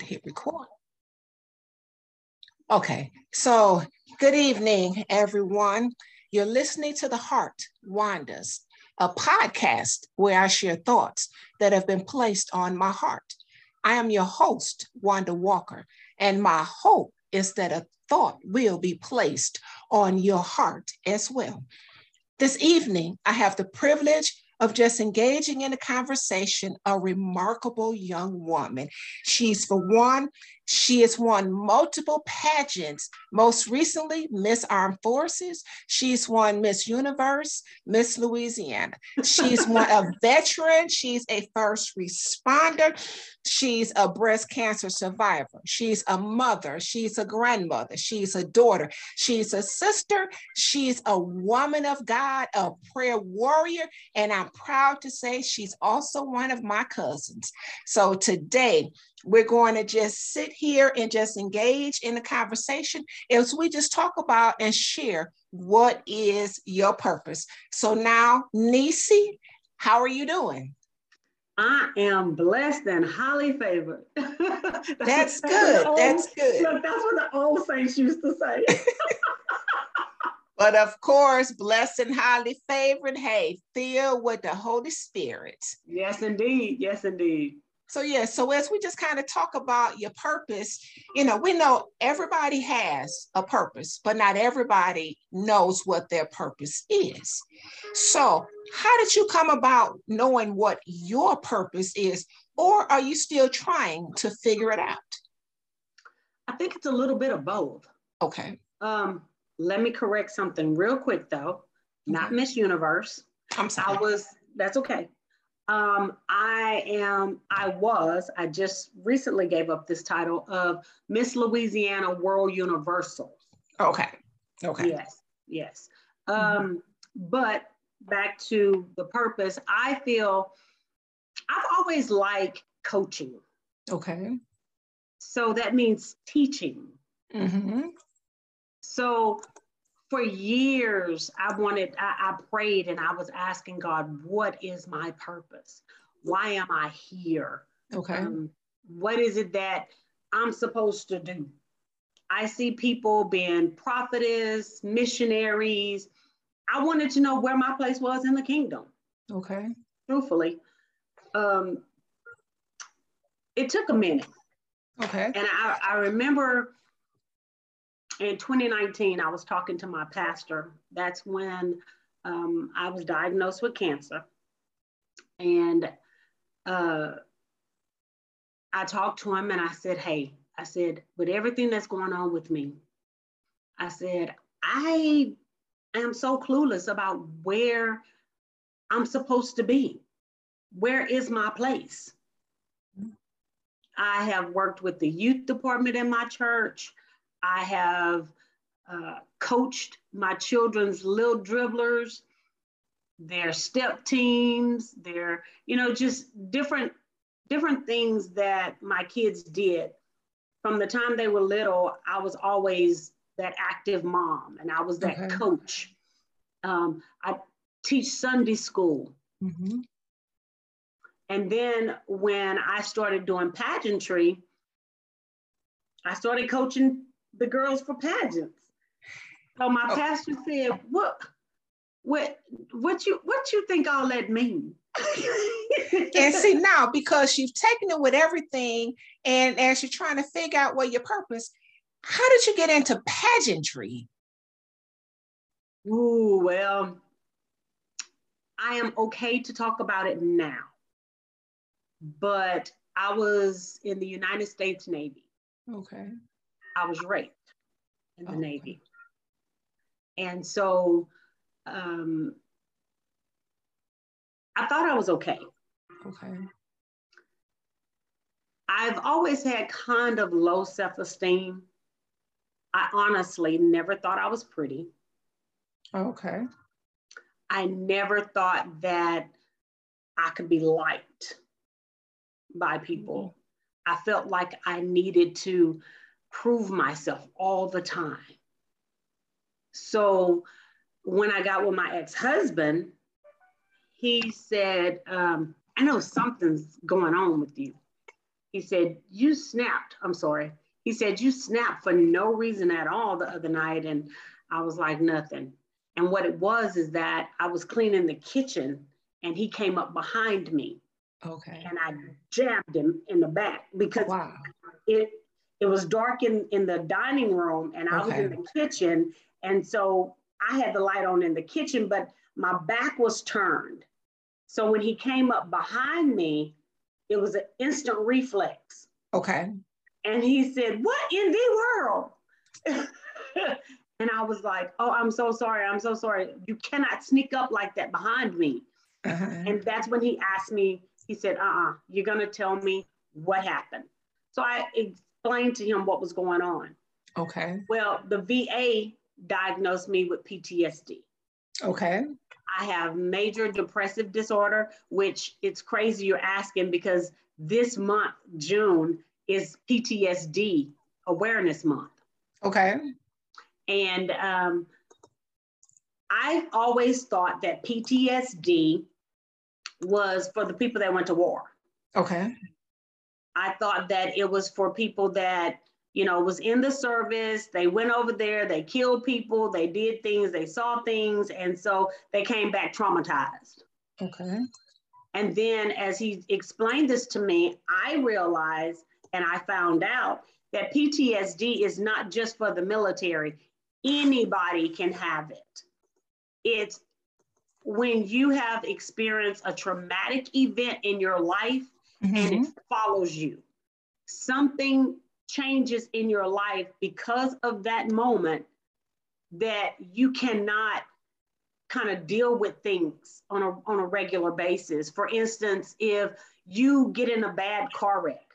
to hit record. Okay, so good evening, everyone. You're listening to The Heart Wanders, a podcast where I share thoughts that have been placed on my heart. I am your host, Wanda Walker, and my hope is that a thought will be placed on your heart as well. This evening, I have the privilege of just engaging in a conversation, a remarkable young woman. She's, for one, she has won multiple pageants, most recently, Miss Armed Forces. She's won Miss Universe, Miss Louisiana. She's one a veteran. She's a first responder. She's a breast cancer survivor. She's a mother. She's a grandmother. She's a daughter. She's a sister. She's a woman of God, a prayer warrior. And I'm proud to say she's also one of my cousins. So today, we're going to just sit here and just engage in the conversation as we just talk about and share what is your purpose. So now, Nisi, how are you doing? I am blessed and highly favored. that's, that's good. Old, that's good. Look, that's what the old saints used to say. but of course, blessed and highly favored. Hey, filled with the Holy Spirit. Yes, indeed. Yes, indeed. So yeah, so as we just kind of talk about your purpose, you know, we know everybody has a purpose, but not everybody knows what their purpose is. So, how did you come about knowing what your purpose is, or are you still trying to figure it out? I think it's a little bit of both. Okay. Um, let me correct something real quick though. Not okay. Miss Universe. I'm sorry. I was that's okay. Um, I am, I was, I just recently gave up this title of Miss Louisiana World Universal. Okay. Okay. Yes. Yes. Mm-hmm. Um, but back to the purpose, I feel I've always liked coaching. Okay. So that means teaching. Mm-hmm. So for years i wanted I, I, prayed and i was asking god what is my purpose? Why am i here? Okay. Um, what is it that i'm supposed to do? I see people being prophetess missionaries. I wanted to know where my place was in the kingdom. Okay. Truthfully um it took a minute. Okay. And i, I remember in 2019, I was talking to my pastor. That's when um, I was diagnosed with cancer. And uh, I talked to him and I said, Hey, I said, with everything that's going on with me, I said, I am so clueless about where I'm supposed to be. Where is my place? I have worked with the youth department in my church. I have uh, coached my children's little dribblers, their step teams, their, you know, just different different things that my kids did. From the time they were little, I was always that active mom and I was that okay. coach. Um, I teach Sunday school. Mm-hmm. And then when I started doing pageantry, I started coaching the girls for pageants. So my oh. pastor said, "What, what, what you, what you think all that mean?" and see now because you've taken it with everything, and as you're trying to figure out what your purpose, how did you get into pageantry? Ooh, well, I am okay to talk about it now, but I was in the United States Navy. Okay. I was raped in the oh. Navy. And so um, I thought I was okay. Okay. I've always had kind of low self esteem. I honestly never thought I was pretty. Okay. I never thought that I could be liked by people. Mm-hmm. I felt like I needed to prove myself all the time. So when I got with my ex husband, he said, um, I know something's going on with you. He said, You snapped. I'm sorry. He said, You snapped for no reason at all the other night. And I was like, Nothing. And what it was is that I was cleaning the kitchen and he came up behind me. Okay. And I jabbed him in the back because Wow. it it was dark in, in the dining room and I was in the kitchen. And so I had the light on in the kitchen, but my back was turned. So when he came up behind me, it was an instant reflex. Okay. And he said, What in the world? and I was like, Oh, I'm so sorry. I'm so sorry. You cannot sneak up like that behind me. Uh-huh. And that's when he asked me, he said, uh uh-uh, uh, you are going to tell me what happened. So I explained to him what was going on. Okay. Well, the VA diagnosed me with PTSD. Okay. I have major depressive disorder, which it's crazy you're asking because this month, June, is PTSD Awareness Month. Okay. And um, I've always thought that PTSD was for the people that went to war. Okay. I thought that it was for people that, you know, was in the service, they went over there, they killed people, they did things, they saw things, and so they came back traumatized. Okay. And then as he explained this to me, I realized and I found out that PTSD is not just for the military. Anybody can have it. It's when you have experienced a traumatic event in your life and Mhm. it follows you. Something changes in your life because of that moment that you cannot kind of deal with things on a, on a regular basis. For instance, if you get in a bad car wreck,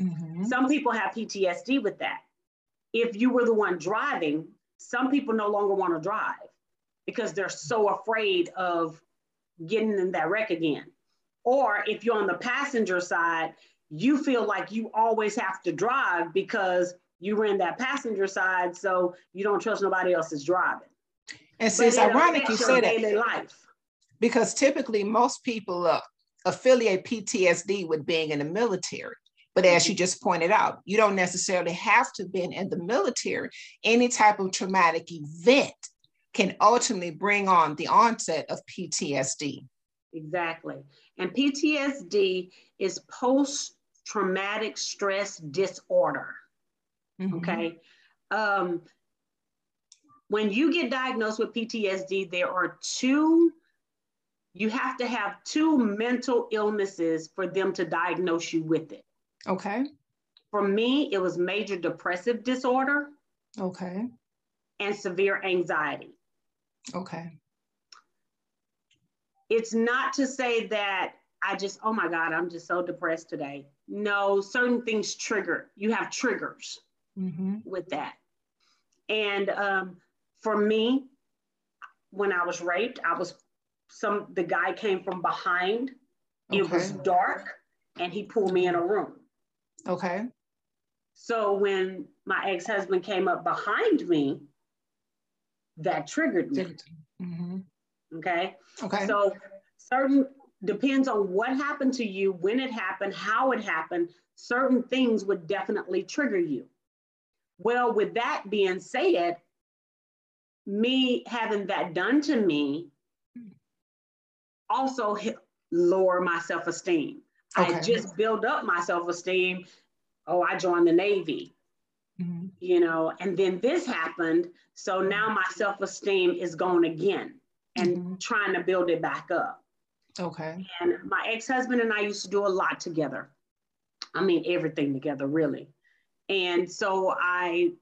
Mhm. some people have PTSD with that. If you were the one driving, some people no longer want to drive because they're so afraid of getting in that wreck again. Or if you're on the passenger side, you feel like you always have to drive because you were in that passenger side, so you don't trust nobody else is driving. And see, it's ironic you say that life. because typically most people uh, affiliate PTSD with being in the military. But as you just pointed out, you don't necessarily have to be in the military. Any type of traumatic event can ultimately bring on the onset of PTSD. Exactly. And PTSD is post traumatic stress disorder. Mhm. Okay. Um, when you get diagnosed with PTSD, there are two, you have to have two mental illnesses for them to diagnose you with it. Okay. For me, it was major depressive disorder Okay. and severe anxiety. Okay. It's not to say that I just, oh my God, I'm just so depressed today. No, certain things trigger. You have triggers. hmm with that. And um, for me, when I was raped, I was some the guy came from behind. It was dark, and he pulled me in a room. Okay. So when my ex husband came up behind me, that triggered me. hmm Okay. Okay. So certain depends on what happened to you, when it happened, how it happened, certain things would definitely trigger you. Well, with that being said, me having that done to me also lower my self-esteem. I just build up my self-esteem. Oh, I joined the Navy Mhm. you know, and then this happened. So now my self esteem is gone again and Mhm. trying to build it back up. Okay. And my ex husband and I used to do a lot together. I mean, everything together, really. And so I,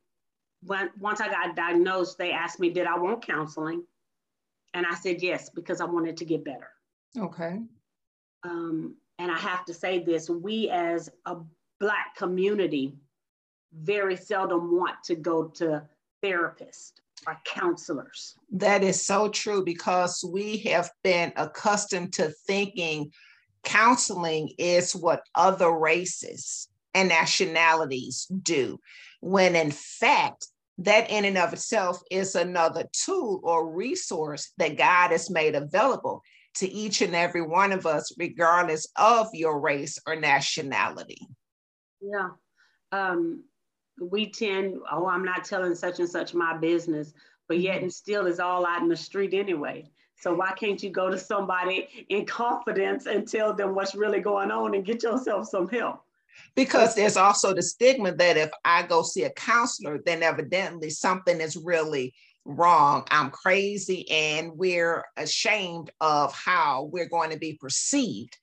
when, once I got diagnosed, they asked me, did I want counseling? And I said yes, because I wanted to get better. Okay. Um, and I have to say this we as a Black community very seldom want to go to therapists or counselors. That is so true because we have been accustomed to thinking counseling is what other races and nationalities do, when in fact, that in and of itself is another tool or resource that God has made available to each and every one of us, regardless of your race or nationality. Yeah. Um, we tend, oh, I'm not telling such and such my business, but yet mm-hmm. and still is all out in the street anyway. So why can't you go to somebody in confidence and tell them what's really going on and get yourself some help? Because there's also the stigma that if I go see a counselor, then evidently something is really wrong. I'm crazy, and we're ashamed of how we're going to be perceived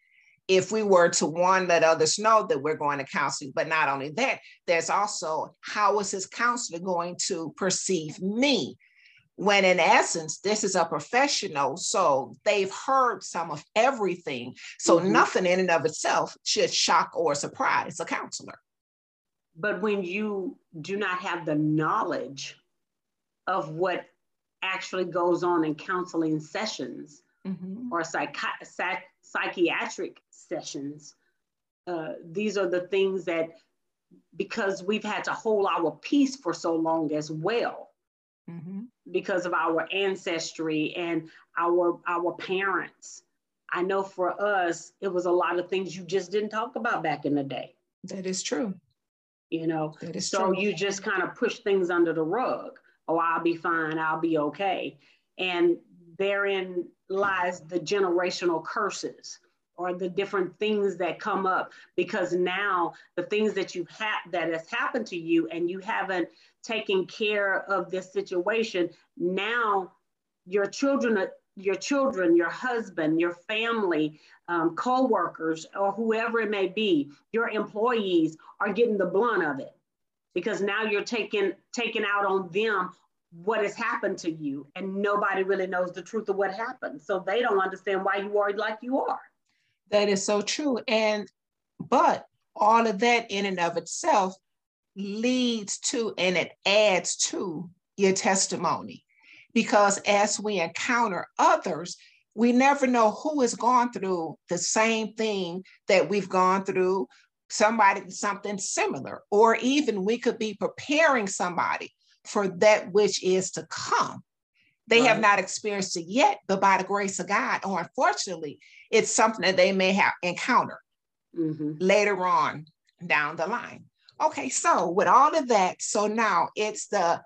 if we were to one let others know that we're going to counseling but not only that there's also how is his counselor going to perceive me when in essence this is a professional so they've heard some of everything so mm-hmm. nothing in and of itself should shock or surprise a counselor but when you do not have the knowledge of what actually goes on in counseling sessions mm-hmm. or psych- psych- psychiatric sessions. Uh, these are the things that, because we've had to hold our peace for so long as well, mm-hmm. because of our ancestry and our our parents. I know for us, it was a lot of things you just didn't talk about back in the day. That is true. You know, that is so true. you just kind of push things under the rug. Oh, I'll be fine. I'll be okay. And therein lies the generational curses or the different things that come up. Because now the things that you have that has happened to you and you haven't taken care of this situation now your children your children your husband your family um, co-workers or whoever it may be your employees are getting the blunt of it. Because now you're taking taking out on them what has happened to you and nobody really knows the truth of what happened so they don't understand why you are like you are that is so true. And, but all of that in and of itself leads to and it adds to your testimony. Because as we encounter others, we never know who has gone through the same thing that we've gone through, somebody, something similar, or even we could be preparing somebody for that which is to come. They right. have not experienced it yet, but by the grace of God, or unfortunately, it's something that they may have encountered mm-hmm. later on down the line. Okay, so with all of that, so now it's the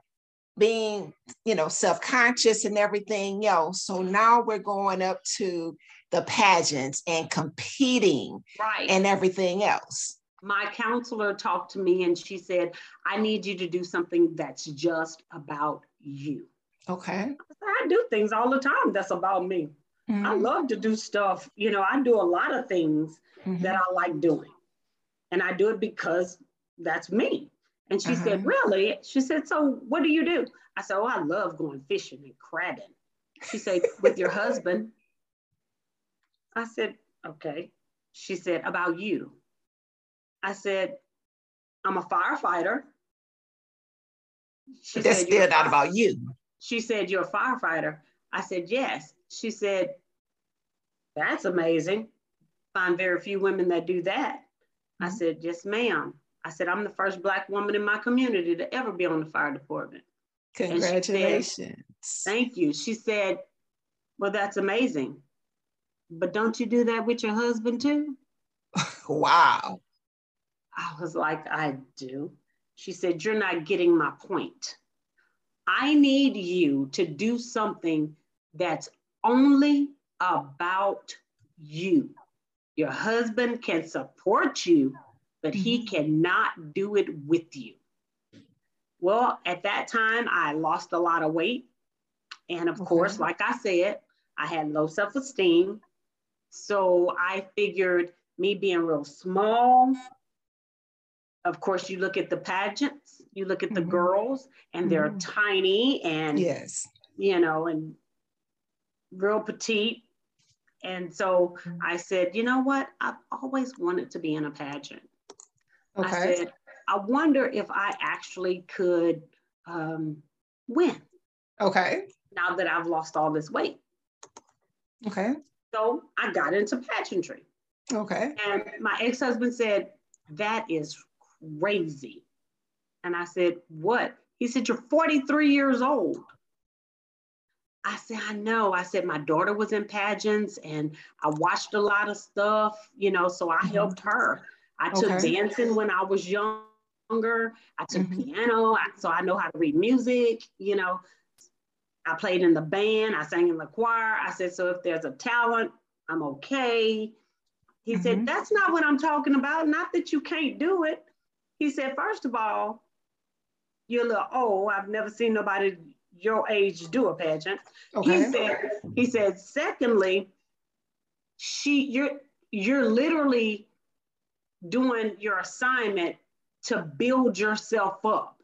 being, you know, self-conscious and everything else. So now we're going up to the pageants and competing right. and everything else. My counselor talked to me and she said, I need you to do something that's just about you. Okay. I do things all the time that's about me. Mm-hmm. I love to do stuff. You know, I do a lot of things mm-hmm. that I like doing. And I do it because that's me. And she uh-huh. said, Really? She said, So what do you do? I said, Oh, I love going fishing and crabbing. She said, With your husband? I said, Okay. She said, About you? I said, I'm a firefighter. She That's said, still not about you. She said, You're a firefighter. I said, Yes. She said, That's amazing. Find very few women that do that. Mm-hmm. I said, Yes, ma'am. I said, I'm the first Black woman in my community to ever be on the fire department. Congratulations. Said, Thank you. She said, Well, that's amazing. But don't you do that with your husband too? wow. I was like, I do. She said, You're not getting my point. I need you to do something that's only about you. Your husband can support you, but he mm-hmm. cannot do it with you. Well, at that time, I lost a lot of weight. And of okay. course, like I said, I had low self esteem. So I figured me being real small, of course, you look at the pageants, you look at the mm-hmm. girls, and they're mm-hmm. tiny and, yes, you know, and real petite. And so mm-hmm. I said, you know what? I've always wanted to be in a pageant. Okay. I said, I wonder if I actually could um, win. Okay. Now that I've lost all this weight. Okay. So I got into pageantry. Okay. And my ex husband said, that is crazy. And I said, What? He said, You're 43 years old. I said, I know. I said, my daughter was in pageants and I watched a lot of stuff, you know, so I mm-hmm. helped her. I took okay. dancing when I was younger. I took mm-hmm. piano, so I know how to read music. You know, I played in the band, I sang in the choir. I said, so if there's a talent, I'm okay. He mm-hmm. said, that's not what I'm talking about. Not that you can't do it. He said, first of all, you're a little old. I've never seen nobody your age do a pageant. Okay. He said, he said, secondly, she you're you're literally doing your assignment to build yourself up.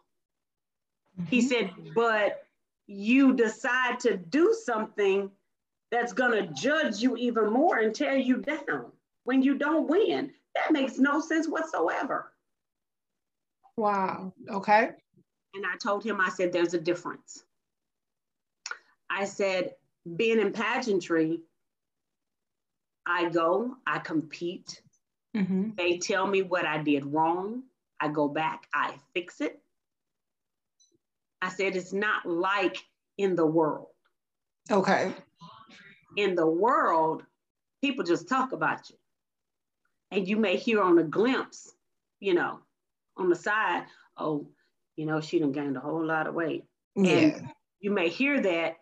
Mm-hmm. He said, but you decide to do something that's going to judge you even more and tear you down when you don't win. That makes no sense whatsoever. Wow. Okay. And I told him, I said, there's a difference. I said, being in pageantry, I go, I compete. Mm-hmm. They tell me what I did wrong. I go back, I fix it. I said, it's not like in the world. Okay. In the world, people just talk about you. And you may hear on a glimpse, you know, on the side, oh, you know, she done gained a whole lot of weight. Yeah. And you may hear that,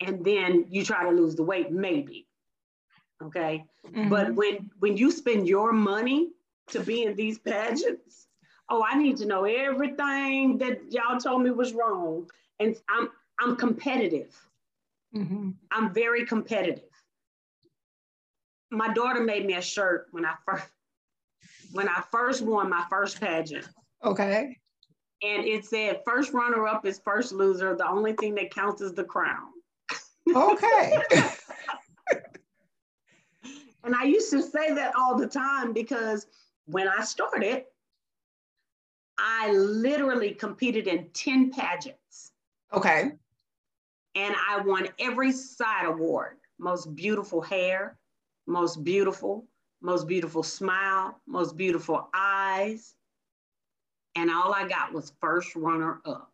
and then you try to lose the weight, maybe. Okay. Mm-hmm. But when when you spend your money to be in these pageants, oh, I need to know everything that y'all told me was wrong. And I'm I'm competitive. Mm-hmm. I'm very competitive. My daughter made me a shirt when I first when I first won my first pageant. Okay. And it said first runner up is first loser. The only thing that counts is the crown. Okay. and I used to say that all the time because when I started, I literally competed in 10 pageants. Okay. And I won every side award most beautiful hair, most beautiful, most beautiful smile, most beautiful eyes. And all I got was first runner up.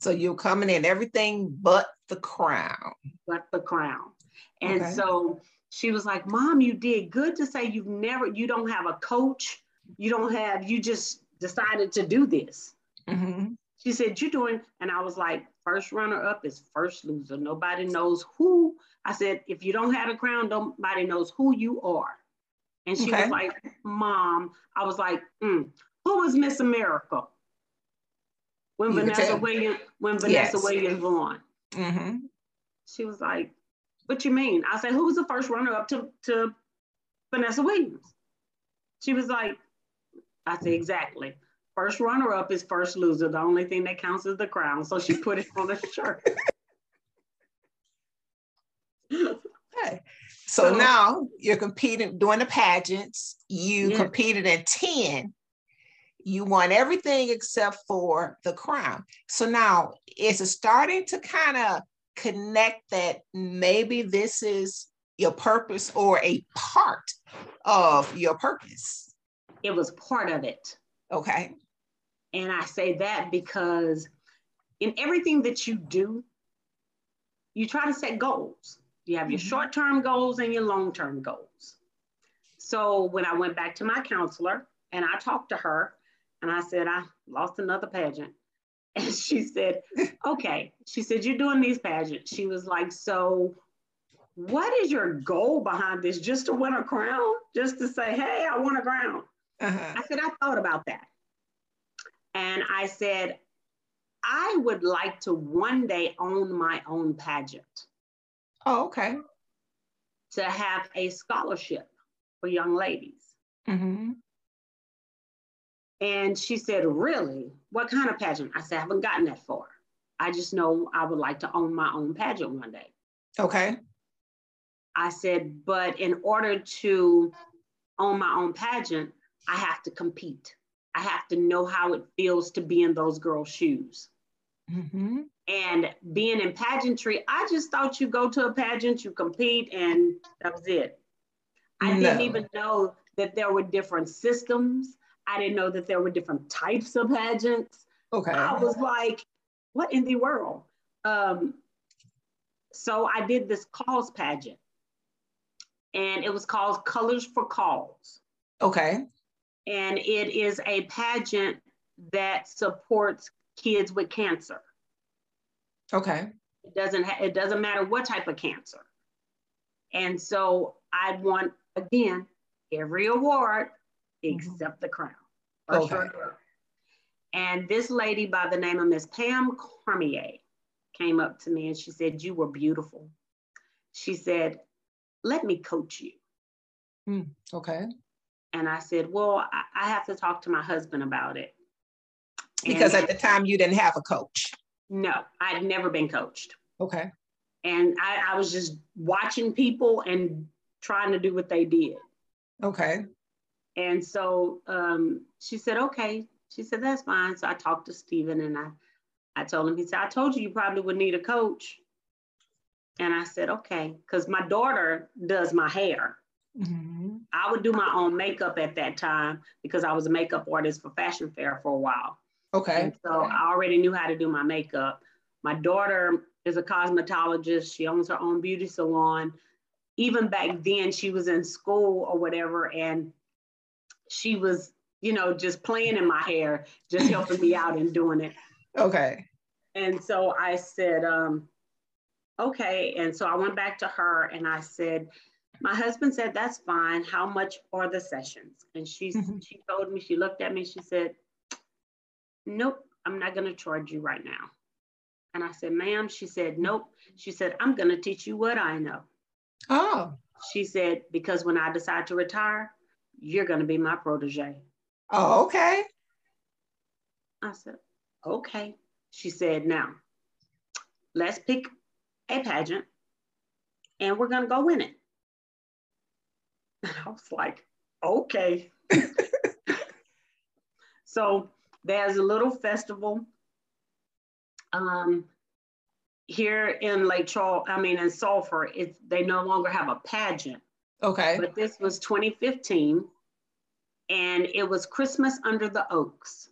So you're coming in everything but the crown. But the crown. And okay. so she was like, Mom, you did good to say you've never, you don't have a coach. You don't have, you just decided to do this. Mm-hmm. She said, You're doing, and I was like, First runner up is first loser. Nobody knows who. I said, If you don't have a crown, nobody knows who you are. And she okay. was like, Mom, I was like, mm. Who was Miss America? When you Vanessa Williams, when Vanessa yes. Williams won. Mm-hmm. She was like, What you mean? I said, Who was the first runner up to, to Vanessa Williams? She was like, I said, exactly. First runner up is first loser. The only thing that counts is the crown. So she put it on the shirt. okay. So, so, now you're competing, doing the pageants. You yeah. competed in 10. You won everything except for the crown. So now it's starting to kind of connect that maybe this is your purpose or a part of your purpose? it was part of it. Okay. And I say that because in everything that you do, you try to set goals. You have your mm-hmm. short term goals and your long term goals. So when I went back to my counselor and I talked to her and I said, I lost another pageant. And she said, okay. She said, You're doing these pageants. She was like, So what is your goal behind this? Just to win a crown? Just to say, Hey, I won a crown? Uh-huh. I said, I thought about that. And I said, I would like to one day own my own pageant. Oh, okay. To have a scholarship for young ladies. Mm-hmm. And she said, Really? What kind of pageant? I said, I haven't gotten that far. I just know I would like to own my own pageant one day. Okay. I said, But in order to own my own pageant, I have to compete. I have to know how it feels to be in those girls' shoes. Mm-hmm. And being in pageantry, I just thought you go to a pageant, you compete, and that was it. I no. didn't even know that there were different systems. I didn't know that there were different types of pageants. Okay. I was like, what in the world? Um, so I did this cause pageant, and it was called Colors for Cause. Okay and it is a pageant that supports kids with cancer. Okay. It doesn't ha- it doesn't matter what type of cancer. And so I want again every award except mm-hmm. the crown. Okay. And this lady by the name of Miss Pam Cormier came up to me and she said, You were beautiful. She said, Let me coach you. Mm, okay. And I said, Well, I, I, have to talk to my husband about it. Because and, at the time you didn't have a coach. No, I'd never been coached. Okay. And I, I was just watching people and trying to do what they did. Okay. And so um, she said, okay. She said, that's fine. So I talked to Stephen and I, I told him, he said, I told you you probably would need a coach. And I said, okay, because my daughter does my hair. Mm-hmm. I would do my own makeup at that time because I was a makeup artist for Fashion Fair for a while. Okay. And so I already knew how to do my makeup. My daughter is a cosmetologist. She owns her own beauty salon. Even back then, she was in school or whatever, and she was, you know, just playing in my hair, just helping me out and doing it. Okay. And so I said, um, okay. And so I went back to her and I said, my husband said, that's fine. How much are the sessions? And she, mm-hmm. she told me, she looked at me, she said, nope, I'm not going to charge you right now. And I said, ma'am, she said, nope. She said, I'm going to teach you what I know. Oh. She said, because when I decide to retire, you're going to be my protege. Oh, okay. I said, okay. She said, now let's pick a pageant and we're going to go win it. And I was like, okay. so there's a little festival um, here in Lake Charles, I mean, in Sulphur, it's, they no longer have a pageant. Okay. But this was 2015 and it was Christmas under the Oaks.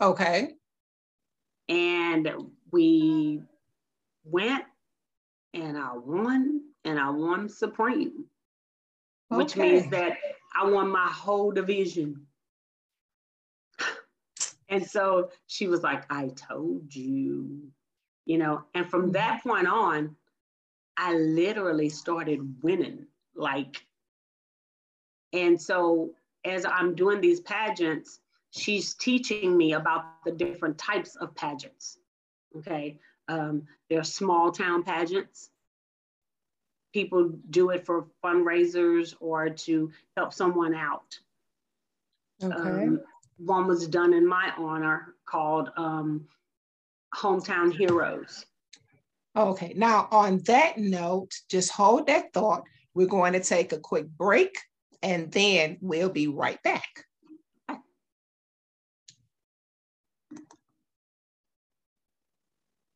Okay. And we went and I won and I won Supreme, okay. which means that I won my whole division. And so she was like, I told you, you know, and from mm-hmm. that point on, I literally started winning. Like, and so as I'm doing these pageants, she's teaching me about the different types of pageants. Okay. Um, are small town pageants. People do it for fundraisers or to help someone out. Okay. Um, one was done in my honor called um, Hometown Heroes. Okay, now on that note, just hold that thought. We're going to take a quick break and then we'll be right back.